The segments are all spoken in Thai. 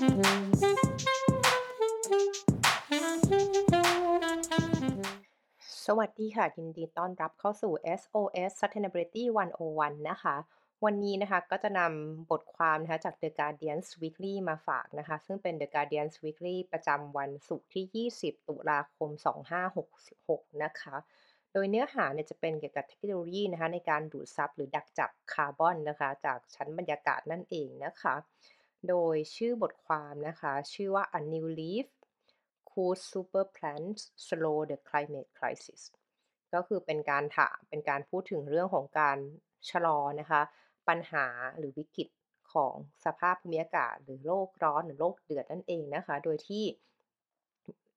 สวัสดีค่ะ ยินดีต้อนรับเข้าสู่ SOS Sustainability 101 นะคะ วันนี้นะคะก็จะนำบทความนะคะจาก The Guardian Weekly มาฝากนะคะ ซึ่งเป็น The Guardian Weekly ประจำวันศุกร์ที่ 20 ตุลาคม 2566 นะคะโดยเนื้อหาเนี่ยจะเป็นเกี่ยวกับเทคโนโลยีนะคะในการดูดซับหรือดักจับคาร์บอนนะคะ จากชั้นบรรยากาศนั่นเองนะคะ โดยชื่อบทความนะคะ ชื่อว่า A New Leaf Could Super Plants Slow the Climate Crisis ก็คือเป็นการถามเป็นการพูดถึงเรื่องของการชะลอนะคะ ปัญหาหรือวิกฤตของสภาพภูมิอากาศ หรือโลกร้อนหรือโลกเดือดนั่นเองนะคะ โดยที่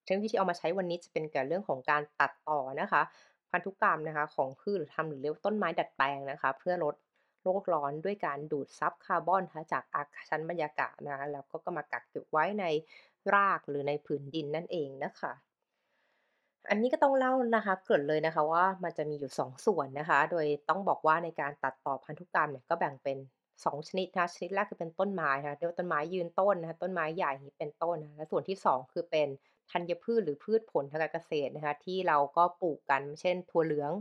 เทคโนโลยีที่เอามาใช้วันนี้จะเป็นเกี่ยวกับเรื่องของการตัดต่อนะคะ พันธุกรรมนะคะ ของพืชหรือทำหรือเรียกต้นไม้ดัดแปลงนะคะ เพื่อลด โลกร้อนด้วยการดูดซับคาร์บอนจากอาชั้นบรรยากาศนะคะแล้วก็ก็มากักเก็บไว้ในรากหรือในผืนดินนั่นเองนะคะอันนี้ก็ต้องเล่านะคะเกริ่นเลยนะคะว่ามันจะมีอยู่ 2 ส่วนนะคะ โดยต้องบอกว่าในการตัดต่อพันธุกรรมเนี่ยก็แบ่งเป็น 2 ชนิดนะคะชนิดแรกคือเป็นต้นไม้นะคะเรียกว่าต้นไม้ยืนต้นนะคะต้นไม้ใหญ่นี้เป็นต้นนะคะและส่วนที่ 2 คือเป็นธัญพืชหรือพืชผลทางการเกษตรนะคะที่เราก็ปลูกกันเช่นถั่วเหลือง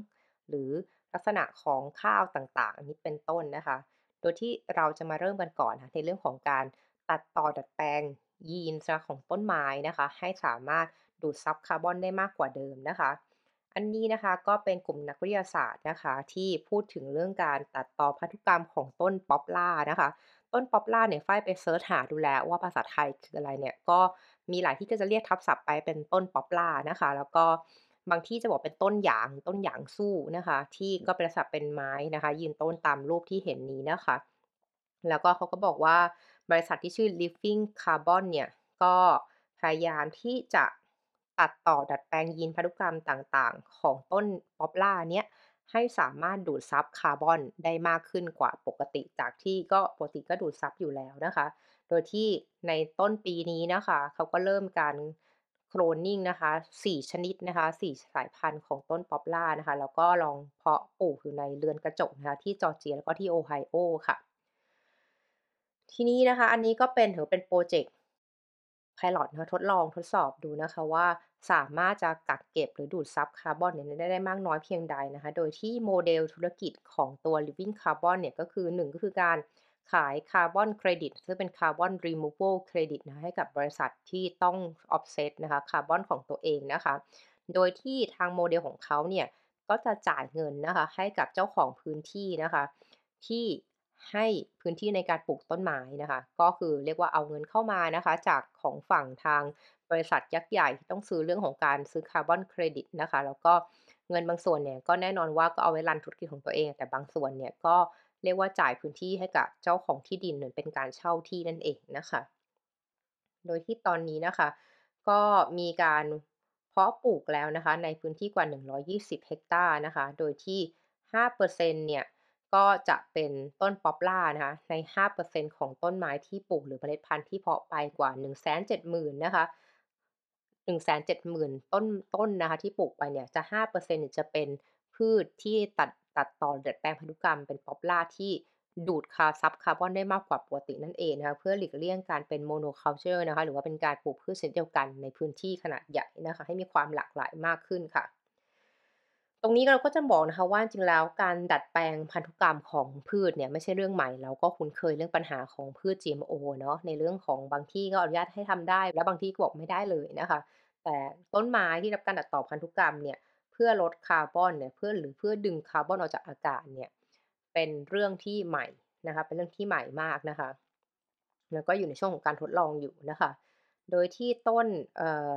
หรือ ลักษณะของข้าวต่างๆ อันนี้เป็นต้นนะคะ โดยที่เราจะมาเริ่มกันก่อนนะในเรื่องของการตัดต่อดัดแปลงยีนของต้นไม้นะคะ ให้สามารถดูดซับคาร์บอนได้มากกว่าเดิมนะคะ อันนี้นะคะก็เป็นกลุ่มนักวิทยาศาสตร์นะคะ ที่พูดถึงเรื่องการตัดต่อพันธุกรรมของต้น poplar นะคะ ต้น poplar เนี่ยฝ้ายไป search หาดูแล้วว่าภาษาไทยคืออะไรเนี่ยก็มีหลายที่ก็จะเรียกทับศัพท์ไปเป็นต้น poplar นะคะ แล้วก็ บางที่จะบอกเป็นต้นหยางต้นหยางสู้นะคะ ที่ก็เป็นศัพท์เป็นไม้นะคะ ยืนต้นตามรูปที่เห็นนี้นะคะ แล้วก็เขาก็บอกว่าบริษัทที่ชื่อ Living Carbon เนี่ย ก็พยายามที่จะตัดต่อดัดแปลงยีนพันธุกรรมต่างๆ ของต้นป๊อปล่าเนี้ยให้สามารถดูดซับคาร์บอนได้มากขึ้นกว่าปกติจากที่ก็ปกติก็ดูดซับอยู่แล้วนะคะ โดยที่ในต้นปีนี้นะคะ เขาก็เริ่มการ โคลนนิ่งนะคะ 4 ชนิดนะคะ 4 สายพันธุ์ของต้น poplar นะคะ แล้วก็ลองเพาะปลูกอยู่ในเรือนกระจกนะคะที่จอร์เจียแล้วก็ที่โอไฮโอค่ะ ทีนี้นะคะ อันนี้ก็เป็นถือเป็นโปรเจกต์ Pilot นะคะทดลองทดสอบดูนะคะว่าสามารถจะกักเก็บหรือดูดซับคาร์บอนเนี่ยได้ได้มากน้อยเพียงใดนะคะ โดยที่โมเดลธุรกิจของตัว Living Carbon เนี่ยก็คือ 1 ก็คือการ ขายคาร์บอนเครดิตซึ่งเป็นคาร์บอนรีมู a l เครดิตนะให้กับบริษัทที่ต้อง offset นะคะคาร์บอนของตัวเองนะคะ โดยที่ทางโมเดลของเขาเนี่ย ก็จะจ่ายเงินนะคะให้กับเจ้าของพื้นที่นะคะ ที่ให้พื้นที่ในการปลูกต้นไม้นะคะ ก็คือเรียกว่าเอาเงินเข้ามานะคะ จากของฝั่งทางบริษัทยักษ์ใหญ่ที่ต้องซื้อเรื่องของการซื้อคาร์บอนเครดิตนะคะ แล้วก็เงินบางส่วนเนี่ยก็แน่นอนว่าก็เอาไว้รันธุรกิจของตัวเอง แต่บางส่วนเนี่ยก็ เรียกว่าจ่ายพื้นที่ให้กับเจ้าของที่ดินเหมือนเป็นการเช่าที่นั่นเองนะคะ โดยที่ตอนนี้นะคะ ก็มีการเพาะปลูกแล้วนะคะ ในพื้นที่กว่า 120 เฮกตาร์นะคะ โดยที่ 5%เนี่ยก็จะเป็นต้นป๊อปล่านะคะ ใน 5%ของต้นไม้ที่ปลูกหรือเมล็ดพันธุ์ที่เพาะไปกว่า 170,000 นะคะ170,000 ต้นต้นนะคะที่ปลูกไปเนี่ยจะ5%เนี่ยจะเป็นพืชที่ตัด ตัดต่อดัดแปลงพันธุกรรมเป็นป๊อปล่าที่ดูดคาซับคาร์บอนได้มากกว่าปกตินั่นเองนะคะเพื่อหลีกเลี่ยงการเป็น monoculture นะคะหรือว่าเป็นการปลูกพืชชนิดเดียวกันในพื้นที่ขนาดใหญ่นะคะให้มีความหลากหลายมากขึ้นค่ะ ตรงนี้เราก็จะบอกนะคะว่าจริงแล้วการดัดแปลงพันธุกรรมของพืชเนี่ยไม่ใช่เรื่องใหม่ เราก็คุ้นเคยเรื่องปัญหาของพืช GMO เนาะในเรื่องของบางที่ก็อนุญาตให้ทำได้ และบางที่ก็บอกไม่ได้เลยนะคะ แต่ต้นไม้ที่รับการตัดต่อพันธุกรรมเนี่ย เพื่อลดคาร์บอนเนี่ยเพื่อหรือเพื่อดึงคาร์บอนออกจากอากาศเนี่ยเป็นเรื่องที่ใหม่นะคะเป็นเรื่องที่ใหม่มากนะคะ แล้วก็อยู่ในช่วงของการทดลองอยู่นะคะ โดยที่ต้นออ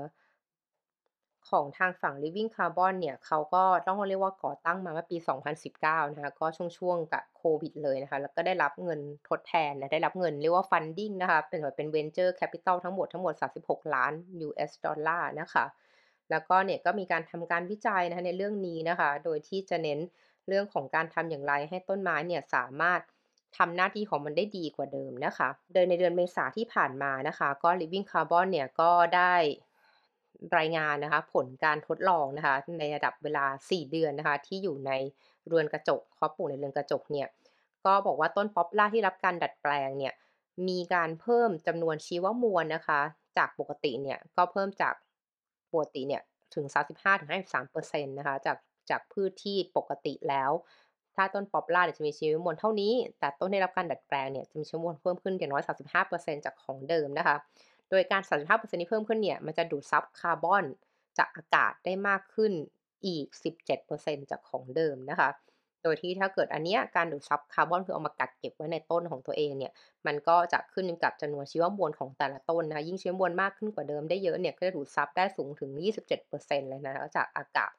ของทางฝั่ง Living Carbon เนี่ยเขาก็ต้องเรียกว่าก่อตั้งมาเมื่อปี 2019 นะคะก็ช่วงๆกับโควิดเลยนะคะ แล้วก็ได้รับเงินทดแทนนะได้รับเงินเรียกว่า funding นะคะ เป็นเป็น venture capital ทั้งหมดทั้งหมด 36 ล้าน US ดอลลาร์นะคะ แล้วก็เนี่ยก็มีการทำการวิจัยนะคะในเรื่องนี้นะคะ โดยที่จะเน้นเรื่องของการทำอย่างไรให้ต้นไม้เนี่ยสามารถทำหน้าที่ของมันได้ดีกว่าเดิมนะคะ โดยในเดือนเมษาที่ผ่านมานะคะก็ Living Carbon เนี่ยก็ได้รายงานนะคะ ผลการทดลองนะคะ ในระดับเวลา 4 เดือนนะคะ ที่อยู่ในเรือนกระจกเพาะปลูกในเรือนกระจกเนี่ยก็บอกว่าต้นป๊อปล่าที่รับการดัดแปลงเนี่ยมีการเพิ่มจำนวนชีวมวลนะคะ จากปกติเนี่ยก็เพิ่มจาก ปกติเนี่ยถึง 35-53%นต์นะคะจากจากพืชที่ปกติแล้ว ถ้าต้น Poplar เนี่ยจะมีชีวิตมวลเท่านี้ แต่ต้นได้รับการดัดแปลงเนี่ยจะมีชีวมวลเพิ่มขึ้นอย่างน้อย 35%จากของเดิมนะคะ โดยการ 35%ที่เพิ่มขึ้นเนี่ยมันจะดูดซับคาร์บอนจากอากาศได้มากขึ้นอีก 17%จากของเดิมนะคะ โดยที่ถ้าเกิดอันเนี้ยการดูดซับคาร์บอนคือเอามากักเก็บไว้ในต้นของตัวเองเนี่ยมันก็จะขึ้นกับจำนวนชีวมวลของแต่ละต้นนะยิ่งชีวมวลมากขึ้นกว่าเดิมได้เยอะเนี่ยก็จะดูดซับได้สูงถึง 27%เลยนะจากอากาศ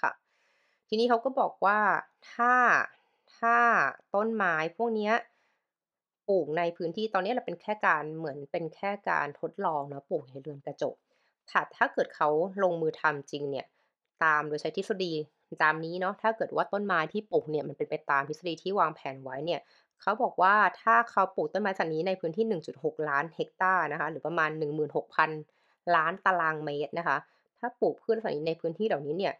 ค่ะทีนี้เขาก็บอกว่าถ้าถ้าต้นไม้พวกเนี้ยปลูกในพื้นที่ตอนนี้เราเป็นแค่การเหมือนเป็นแค่การทดลองนะปลูกในเรือนกระจกค่ะถ้าเกิดเขาลงมือทำจริงเนี่ยตามโดยใช้ทฤษฎี ตามนี้เนาะถ้าเกิดว่าต้นไม้ที่ปลูกเนี่ยมันเป็นไปตามทฤษฎีที่วางแผนไว้เนี่ยเขาบอกว่าถ้าเขาปลูกต้นไม้ชนิดนี้ในพื้นที่ 1.6 ล้านเฮกตาร์นะคะหรือประมาณ 16,000 ล้านตารางเมตรนะคะ ถ้าปลูกพืชลักษณะนี้ในพื้นที่เหล่านี้เนี่ย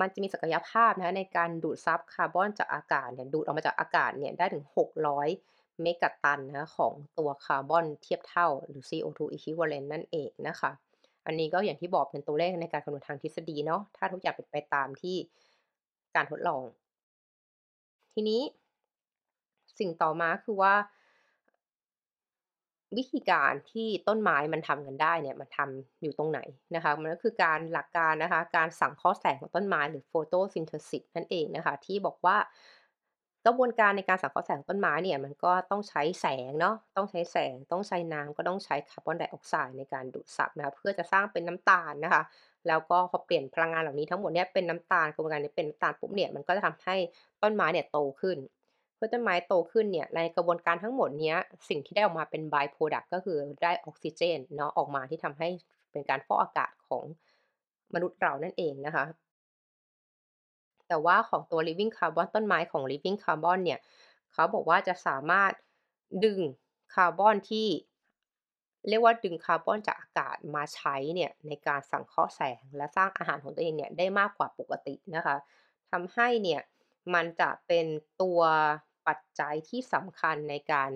มันจะมีศักยภาพนะคะในการดูดซับคาร์บอนจากอากาศเนี่ยดูดออกมาจากอากาศเนี่ยได้ถึง 600 เมกะตันนะคะของตัวคาร์บอนเทียบเท่าหรือ CO2 equivalent นั่นเองนะคะ อันนี้ก็อย่างที่บอกเป็นตัวเลขในการคำนวณทางทฤษฎีเนาะ ถ้าทุกอย่างเป็นไปตามที่การทดลอง ทีนี้สิ่งต่อมาคือว่า วิธีการที่ต้นไม้มันทำกันได้เนี่ยมันทำอยู่ตรงไหนนะคะ มันก็คือการหลักการนะคะ การสังเคราะห์แสงของต้นไม้หรือ Photosynthesis นั่นเองนะคะ ที่บอกว่า กระบวนการในการสังเคราะห์แสงของต้นไม้เนี่ยมันก็ต้องใช้แสงเนาะต้องใช้แสง ต้องใช้น้ำก็ต้องใช้คาร์บอนไดออกไซด์ในการดูดซับนะคะเพื่อจะสร้างเป็นน้ำตาลนะคะ แล้วก็พอเปลี่ยนพลังงานเหล่านี้ทั้งหมดเนี่ยเป็นน้ำตาลกระบวนการนี้เป็นน้ำตาลปุ๊บเนี่ยมันก็จะทำให้ต้นไม้เนี่ยโตขึ้นเมื่อต้นไม้โตขึ้นเนี่ยในกระบวนการทั้งหมดเนี้ยสิ่งที่ได้ออกมาเป็น by-product ก็คือได้ออกซิเจนเนาะออกมาที่ทำให้เป็นการฟอกอากาศของมนุษย์เรานั่นเองนะคะ แต่ว่าของตัว Living Carbon ต้นไม้ของ Living Carbon เนี่ยเขาบอกว่าจะสามารถดึงคาร์บอนที่เรียกว่าดึงคาร์บอนจากอากาศมาใช้เนี่ยในการสังเคราะห์แสงและสร้างอาหารของตัวเองเนี่ยได้มากกว่าปกตินะคะทำให้เนี่ยมันจะเป็นตัวปัจจัยที่สำคัญในการ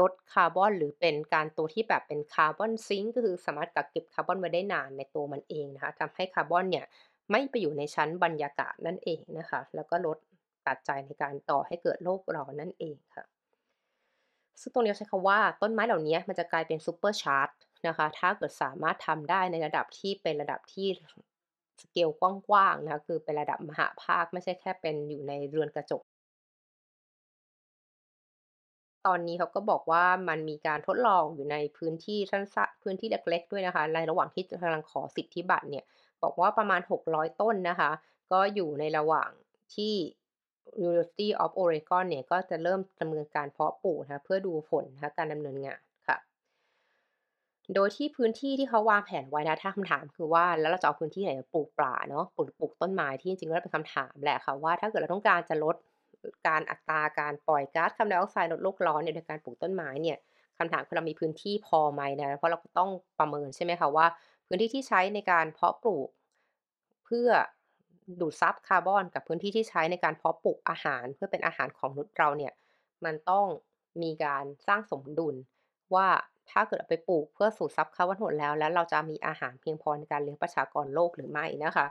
ลดคาร์บอนหรือเป็นการตัวที่แบบเป็น Carbon Sink ก็คือสามารถกักเก็บคาร์บอนไว้ได้นานในตัวมันเองนะคะทำให้คาร์บอนเนี่ย ไม่ไปอยู่ในชั้นบรรยากาศนั่นเองนะคะ แล้วก็ลดปัจจัยในการก่อให้เกิดโลกร้อนนั่นเองค่ะซึ่งตรงนี้ใช้คำว่าต้นไม้เหล่านี้มันจะกลายเป็น Supercharged นะคะ ถ้าเกิดสามารถทำได้ในระดับที่เป็นระดับที่สเกลกว้างๆนะคะคือเป็นระดับมหาภาคไม่ใช่แค่เป็นอยู่ในเรือนกระจก ตอนนี้เขาก็บอกว่ามันมีการทดลองอยู่ในพื้นที่สั้นๆพื้นที่เล็กๆด้วยนะคะ ในระหว่างที่กำลังขอสิทธิบัตรเนี่ย บอกว่าประมาณ 600 ต้นนะคะ ก็อยู่ในระหว่างที่ University of Oregon เนี่ยก็จะเริ่มดำเนินการเพาะปลูกนะะเพื่อดูผลนะะการดำเนินงานค่ะ โดยที่พื้นที่ที่เขาวางแผนไว้นะถ้าคำถามคือว่าแล้วเราจะเอาพื้นที่ไหนปลูกป่าเนาะปลูกปลูกต้นไม้ที่จริงๆแล้วเป็นคำถามแหละค่ะว่าถ้าเกิดเราต้องการจะลดการอัตราการปล่อยก๊าซคาร์บอนไดออกไซด์ลดโลกร้อนเนี่ยโดยการปลูกต้นไม้เนี่ยคำถามคือเรามีพื้นที่พอไหมนะเพราะเราก็ต้องประเมินใช่ไหมคะว่า พื้นที่ที่ใช้ในการเพาะปลูก เพื่อดูดซับคาร์บอน กับพื้นที่ที่ใช้ในการเพาะปลูกอาหาร เพื่อเป็นอาหารของมนุษย์เราเนี่ยมันต้องมีการสร้างสมดุลว่าถ้าเกิดไปปลูกเพื่อสูดซับคาร์บอนหมดแล้ว แล้วเราจะมีอาหารเพียงพอในการเลี้ยงประชากรโลกหรือไม่นะคะ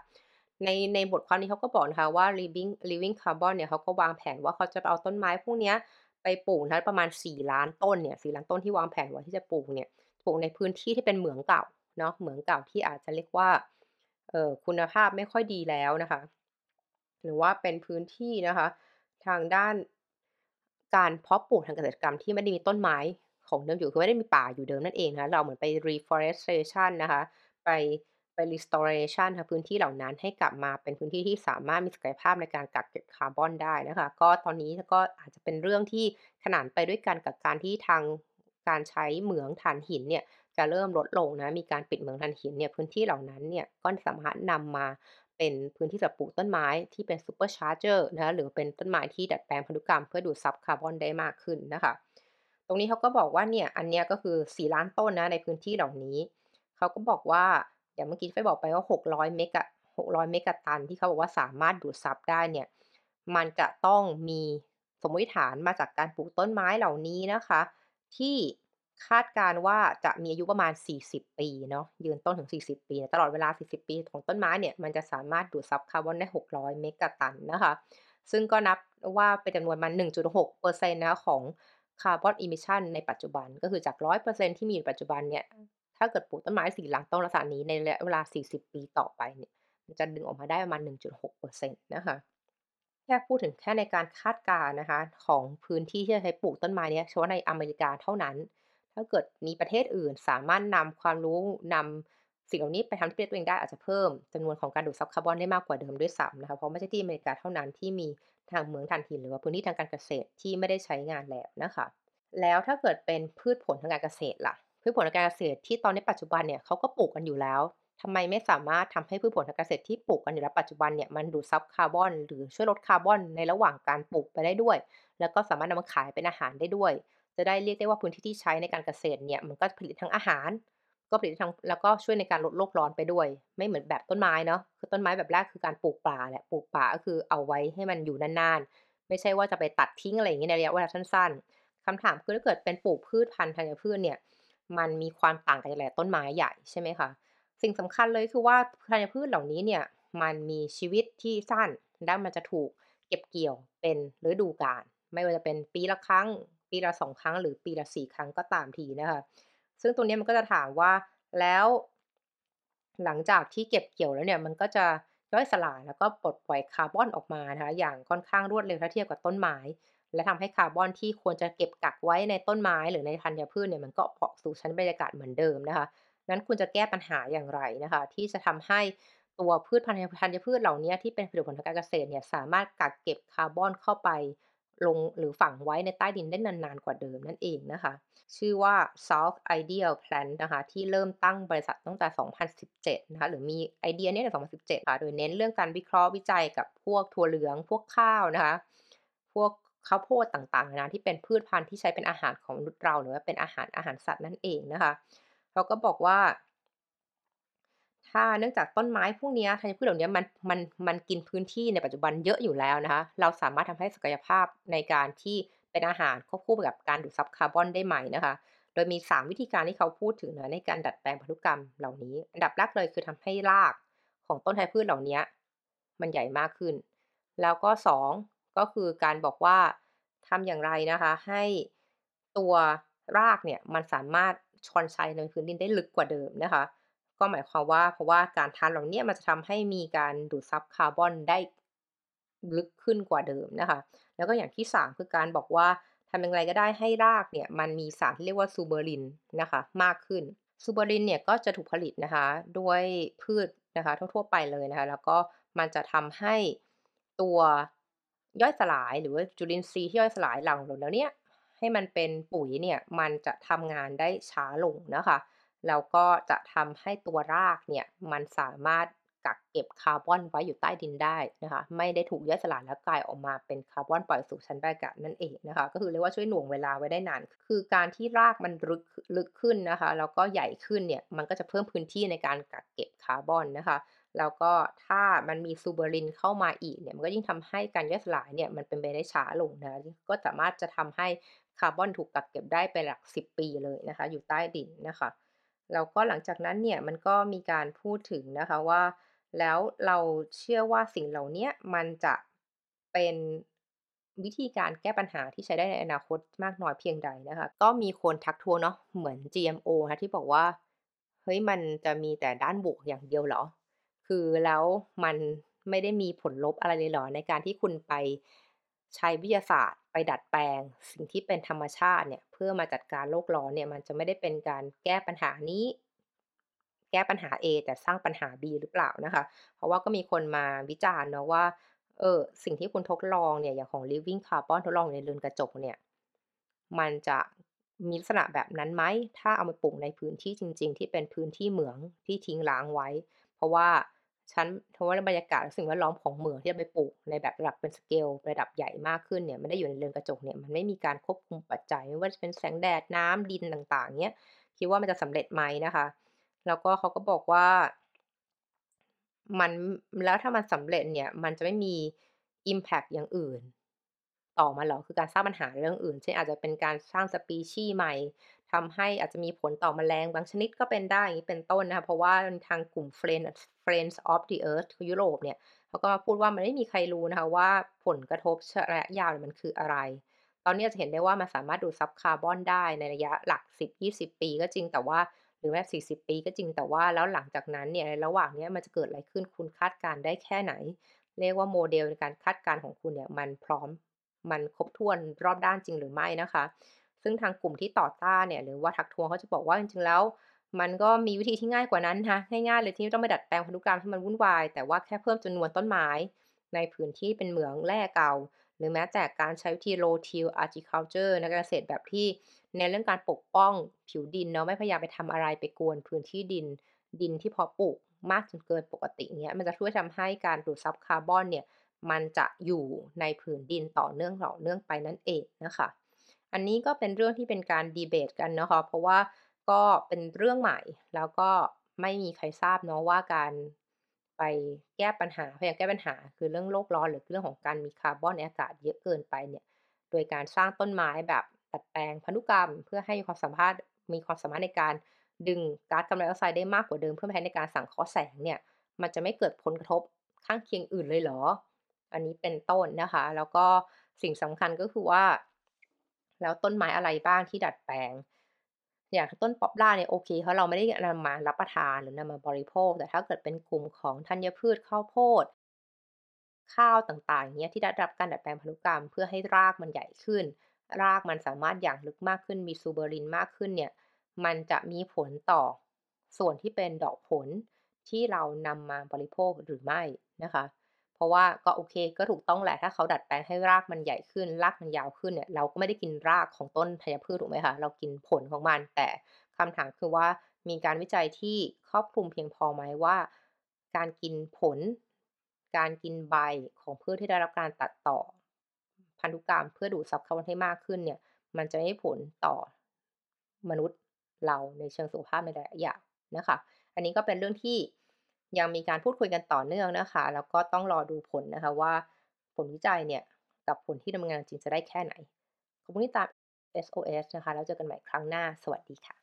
ในในบทความนี้เขาก็บอกนะคะว่า Living Living Carbon เนี่ยเขาก็วางแผนว่าเขาจะเอาต้นไม้พวกนี้ไปปลูกนะประมาณ 4 ล้านต้นเนี่ย4ล้านต้นที่วางแผนไว้ที่จะปลูกเนี่ยปลูกในพื้นที่ที่เป็นเหมืองเก่า เนาะเหมืองเก่าที่อาจจะเรียกว่าเอ่อคุณภาพไม่ค่อยดีแล้วนะคะ หรือว่าเป็นพื้นที่นะคะ ทางด้านการเพาะปลูกทางเกษตรกรรมที่ไม่ได้มีต้นไม้ของเดิมอยู่คือไม่ได้มีป่าอยู่เดิมนั่นเองนะะเราเหมือนไป reforestation นะคะ ไปไป restoration ค่ะพื้นที่เหล่านั้นให้กลับมาเป็นพื้นที่ที่สามารถมีศักยภาพในการกักเก็บคาร์บอนได้นะคะ ก็ตอนนี้ก็อาจจะเป็นเรื่องที่ขนานไปด้วยกันกับการที่ทางการใช้เหมืองถ่านหินเนี่ย จะเริ่มลดลงนะ มีการปิดเมืองถ่านหินเนี่ยพื้นที่เหล่านั้นเนี่ยก็สามารถนำมาเป็นพื้นที่สำหรับปลูกต้นไม้ที่เป็น Supercharger นะคะหรือเป็นต้นไม้ที่ดัดแปลงพันธุกรรมเพื่อดูดซับคาร์บอนได้มากขึ้นนะคะ ตรงนี้เขาก็บอกว่าเนี่ยอันเนี้ยก็คือ 4 ล้านต้นนะในพื้นที่เหล่านี้ เขาก็บอกว่าอย่างเมื่อกี้ที่ฝ้าบอกไปว่า 600 เมกะ 600 เมกะตันที่เขาบอกว่าสามารถดูดซับได้เนี่ยมันจะต้องมีสมมติฐานมาจากการปลูกต้นไม้เหล่านี้นะคะ ที่ คาดการว่าจะมีอายุประมาณ 40 ปีเนาะยืนต้นถึง 40 ปี ตลอดเวลา 40 ปีของต้นไม้เนี่ยมันจะสามารถดูดซับคาร์บอนได้ 600 เมกะตันนะคะ ซึ่งก็นับว่าเป็นจำนวนมัน 1.6%นะคะของคาร์บอน emission ในปัจจุบันก็คือจาก 100%ที่มีอยู่ปัจจุบันเนี่ยถ้าเกิดปลูกต้นไม้4หลังต้นลักษณะนี้ในระยะเวลา 40 ปีต่อไปเนี่ยมันจะดึงออกมาได้ประมาณ 1.6%นะคะแค่พูดถึงแค่ในการคาดการณ์นะคะ ของพื้นที่ที่จะใช้ปลูกต้นไม้เนี่ยเฉพาะในอเมริกาเท่านั้น ถ้าเกิดมีประเทศอื่น สามารถนำความรู้นำสิ่งเหล่านี้ไปทำที่ประเทศตัวเองได้อาจจะเพิ่มจำนวนของการดูดซับคาร์บอนได้มากกว่าเดิมด้วยซ้ำนะคะเพราะไม่ใช่ที่อเมริกาเท่านั้นที่มีทางเหมืองถ่านหินหรือว่าพื้นที่ทางการเกษตรที่ไม่ได้ใช้งานแล้วนะคะ แล้วถ้าเกิดเป็นพืชผลทางการเกษตรล่ะ พืชผลทางการเกษตรที่ตอนนี้ปัจจุบันเนี่ยเขาก็ปลูกกันอยู่แล้วทำไมไม่สามารถทำให้พืชผลทางการเกษตรที่ปลูกกันอยู่แล้วปัจจุบันเนี่ยมันดูดซับคาร์บอน หรือช่วยลดคาร์บอนในระหว่างการปลูกไปได้ด้วย แล้วก็สามารถนำมาขายเป็นอาหารได้ด้วย จะได้เรียกได้ว่าพื้นที่ที่ใช้ในการเกษตรเนี่ยมันก็ผลิตทั้งอาหาร ก็ผลิตทั้งแล้วก็ช่วยในการลดโลกร้อนไปด้วย ไม่เหมือนแบบต้นไม้เนาะคือต้นไม้แบบแรกคือการปลูกป่าแหละปลูกป่าก็คือเอาไว้ให้มันอยู่นานๆ ไม่ใช่ว่าจะไปตัดทิ้งอะไรอย่างงี้ในระยะเวลาสั้นๆคำถามคือถ้าเกิดเป็นปลูกพืชพันธุ์ธัญพืชเนี่ยมันมีความต่างกันอย่างไรต้นไม้ใหญ่ใช่ไหมคะสิ่งสำคัญเลยคือว่าธัญพืชเหล่านี้เนี่ยมันมีชีวิตที่สั้นและมันจะถูกเก็บเกี่ยวเป็นฤดูกาลไม่ว่าจะเป็นปีละครั้ง ปีละ2ครั้ง หรือปีละ4ครั้งก็ตามทีนะคะ ซึ่งตรงนี้มันก็จะถามว่าแล้ว หลังจากที่เก็บเกี่ยวแล้วเนี่ยมันก็จะย่อยสลายแล้วก็ปลดปล่อยคาร์บอนออกมานะคะอย่างค่อนข้างรวดเร็วถ้าเทียบกับต้นไม้ และทำให้คาร์บอนที่ควรจะเก็บกักไว้ในต้นไม้ หรือในธัญพืชเนี่ยมันก็ออกสู่ชั้นบรรยากาศเหมือนเดิมนะคะงั้นคุณจะแก้ปัญหาอย่างไรนะคะ ที่จะทำให้ตัวพืชพันธุ์ธัญพืชเหล่านี้ที่เป็นผลิตผลทางการเกษตรเนี่ยสามารถกักเก็บคาร์บอนเข้าไป ลงหรือฝังไว้ในใต้ดินได้นานๆกว่าเดิมนั่นเองนะคะ ชื่อว่า South Ideal Plant นะคะ ที่เริ่มตั้งบริษัทตั้งแต่ 2017 นะคะ หรือมีไอเดียนี้ยตั้งแต่2017 ค่ะ โดยเน้นเรื่องการวิเคราะห์วิจัยกับพวกถั่วเหลืองพวกข้าวนะคะ พวกข้าวโพดต่างๆนานาที่เป็นพืชพันธุ์ที่ใช้เป็นอาหารของมนุษย์เราหรือว่าเป็นอาหารอาหารสัตว์นั่นเองนะคะเขาก็บอกว่า ถ้าเนื่องจากต้นไม้พวกนี้ธัญพืชเหล่านี้มันมันมันกินพื้นที่ในปัจจุบันเยอะอยู่แล้วนะคะ เราสามารถทำให้ศักยภาพในการที่เป็นอาหารควบคู่ไปกับการดูดซับคาร์บอนได้ไหม่นะคะ โดยมี 3 วิธีการที่เขาพูดถึงนะในการดัดแปลงพันธุกรรมเหล่านี้ อันดับแรกเลยคือทำให้รากของต้นธัญพืชเหล่านี้มันใหญ่มากขึ้น แล้วก็ 2 ก็คือการบอกว่าทำอย่างไรนะคะ ให้ตัวรากเนี่ยมันสามารถชอนชัยในพื้นดินได้ลึกกว่าเดิมนะคะ ก็หมายความว่าเพราะว่าการทานเหล่านี้มันจะทำให้มีการดูดซับคาร์บอนได้ลึกขึ้นกว่าเดิมนะคะ แล้วก็อย่างที่ 3 คือการบอกว่าทำอย่างไรก็ได้ให้รากเนี่ยมันมีสารที่เรียกว่า Suberin นนะคะมากขึ้น Suberin เนี่ยก็จะถูกผลิตนะคะด้วยพืชนะคะทั่วๆไปเลยนะคะ แล้วก็มันจะทำให้ตัวย่อยสลายหรือว่าจุลินทรีย์ที่ย่อยสลายหล่าเหล่าเนี้ยให้มันเป็นปุ๋ยเนี่ยมันจะทำงานได้ช้าลงนะคะ แล้วก็จะทำให้ตัวรากเนี่ยมันสามารถกักเก็บคาร์บอนไว้อยู่ใต้ดินได้นะคะ ไม่ได้ถูกย่อยสลายแล้วกลายออกมาเป็นคาร์บอนปล่อยสู่ชั้นบรรยากาศนั่นเองนะคะ ก็คือเรียกว่าช่วยหน่วงเวลาไว้ได้นาน คือการที่รากมันรึกลึกขึ้นนะคะ แล้วก็ใหญ่ขึ้นเนี่ย มันก็จะเพิ่มพื้นที่ในการกักเก็บคาร์บอนนะคะ แล้วก็ถ้ามันมี Suberin เข้ามาอีกเนี่ย มันก็ยิ่งทำให้การย่อยสลายเนี่ยมันเป็นไปได้ช้าลงนะคะก็สามารถจะทำให้คาร์บอนถูกกักเก็บได้เป็นหลัก 10 ปีเลยนะคะ อยู่ใต้ดินนะคะ แล้วก็หลังจากนั้นเนี่ยมันก็มีการพูดถึงนะคะว่า แล้วเราเชื่อว่าสิ่งเหล่านี้มันจะเป็นวิธีการแก้ปัญหาที่ใช้ได้ในอนาคตมากน้อยเพียงใดนะคะ ก็มีคนทักท้วงเนาะเหมือน GMO นะคะที่บอกว่าเฮ้ยมันจะมีแต่ด้านบวกอย่างเดียวเหรอ?คือแล้วมันไม่ได้มีผลลบอะไรเลยเหรอ?ในการที่คุณไปใช้วิทยาศาสตร์ ไปดัดแปลงสิ่งที่เป็นธรรมชาติเนี่ยเพื่อมาจัดการโลกร้อนเนี่ยมันจะไม่ได้เป็นการแก้ปัญหานี้ แก้ปัญหา A แต่สร้างปัญหา B หรือเปล่านะคะ เพราะว่าก็มีคนมาวิจารณ์เนาะว่าเออสิ่งที่คุณทดลองเนี่ยอย่างของ Living Carbon ทดลองในเรือนกระจกเนี่ยมันจะมีลักษณะแบบนั้นไหม?ถ้าเอามาปลูกในพื้นที่จริง ๆ ที่เป็นพื้นที่เหมืองที่ทิ้งร้างไว้ เพราะว่า ชั้นเพราะว่าบรรยากาศและสิ่งแวดล้อมของเหมืองที่เอาไปปลูกในแบบระดับเป็นสเกลระดับใหญ่มากขึ้นเนี่ยไม่ได้อยู่ในเรือนกระจกเนี่ยมันไม่มีการควบคุมปัจจัยไม่ว่าจะเป็นแสงแดดน้ำดินต่างๆเงี้ยคิดว่ามันจะสำเร็จไหมนะคะ แล้วก็เขาก็บอกว่า มันแล้วถ้ามันสำเร็จเนี่ย มันจะไม่มีอิมแพกอย่างอื่น ต่อมาหรอคือการสร้างปัญหาเรื่องอื่นเช่นอาจจะเป็นการสร้างสปีชีส์ใหม่ ทำให้อาจจะมีผลต่อแมลงบางชนิดก็เป็นได้อย่างงี้เป็นต้นนะคะเพราะว่าทางกลุ่ม Friend Friends of the Earth ยุโรปเนี่ยเขาก็มาพูดว่ามันไม่มีใครรู้นะคะว่าผลกระทบระยะยาวมันคืออะไร ตอนนี้จะเห็นได้ว่ามันสามารถดูดซับคาร์บอนได้ในระยะหลัก 10-20 ปีก็จริงแต่ว่าหรือแม้40 ปีก็จริงแต่ว่าแล้วหลังจากนั้นเนี่ยในระหว่างนี้มันจะเกิดอะไรขึ้นคุณคาดการณ์ได้แค่ไหน เรียกว่าโมเดลในการคาดการณ์ของคุณเนี่ยมันพร้อมมันครบถ้วนรอบด้านจริงหรือไม่นะคะ ซึ่งทางกลุ่มที่ต่อต้านเนี่ยหรือว่าทักท้วงเขาจะบอกว่าจริงๆแล้ว มันก็มีวิธีที่ง่ายกว่านั้นนะง่ายๆเลยที่ไม่ต้องไปดัดแปลงพันธุกรรมให้มันวุ่นวาย แต่ว่าแค่เพิ่มจำนวนต้นไม้ ในพื้นที่เป็นเหมืองแร่เก่า หรือแม้แต่การใช้วิธี No-till agriculture นะการเกษตรแบบที่เน้นเรื่องการปกป้องผิวดินเนาะไม่พยายามไปทำอะไรไปกวนพื้นที่ดิน ดินที่พาะปลูกมากจนเกินปกติเงี้ยมันจะช่วยทำให้การดูดซับคาร์บอนเนี่ยมันจะอยู่ในผืนดินต่อเนื่องๆไปนั่นเองนะคะ อันนี้ก็เป็นเรื่องที่เป็นการดีเบตกันนะคะเพราะว่าก็เป็นเรื่องใหม่ แล้วก็ไม่มีใครทราบเนาะว่าการไปแก้ปัญหาพยายามแก้ปัญหา คือเรื่องโลกร้อนหรือเรื่องของการมีคาร์บอนในอากาศเยอะเกินไปเนี่ย โดยการสร้างต้นไม้แบบดัดแปลงพันธุกรรม เพื่อให้ความสามารถมีความสามารถในการดึงก๊าซคาร์บอนไดออกไซด์ได้มากกว่าเดิมเพื่อใช้ในการสังเคราะห์แสงเนี่ย มันจะไม่เกิดผลกระทบข้างเคียงอื่นเลยเหรอ อันนี้เป็นต้นนะคะ แล้วก็สิ่งสำคัญก็คือว่า แล้วต้นไม้อะไรบ้างที่ดัดแปลง อย่างต้น Poplar เนี่ยโอเคเพราะเราไม่ได้นำมารับประทานหรือนำมาบริโภค แต่ถ้าเกิดเป็นกลุ่มของธัญพืชข้าวโพด ข้าวต่างๆเงี้ยที่ได้รับการดัดแปลงพันธุกรรม เพื่อให้รากมันใหญ่ขึ้น รากมันสามารถหยั่งลึกมากขึ้นมี Suberin มากขึ้นเนี่ยมันจะมีผลต่อส่วนที่เป็นดอกผลที่เรานำมาบริโภคหรือไม่นะคะ ราะว่าก็โอเคก็ถูกต้องแหละถ้าเขาดัดแปลงให้รากมันใหญ่ขึ้น รากมันยาวขึ้นเนี่ยเราก็ไม่ได้กินรากของต้นธัญพืชถูกไหมคะเรากินผลของมัน แต่คำถามคือว่ามีการวิจัยที่ครอบคลุมเพียงพอไหมว่า การกินผล การกินใบของพืชที่ได้รับการตัดต่อ พันธุกรรมเพื่อดูดซับคาร์บอนให้มากขึ้นเนี่ย มันจะให้ผลต่อมนุษย์เราในเชิงสุขภาพในระยะยาวนะคะ อันนี้ก็เป็นเรื่องที่ ยังมีการพูดคุยกันต่อเนื่องนะคะ แล้วก็ต้องรอดูผลนะคะว่าผลวิจัยเนี่ยกับผลที่ดำเนินงานจริงจะได้แค่ไหนขอบคุณที่ตาม SOS นะคะ แล้วเจอกันใหม่ครั้งหน้า สวัสดีค่ะ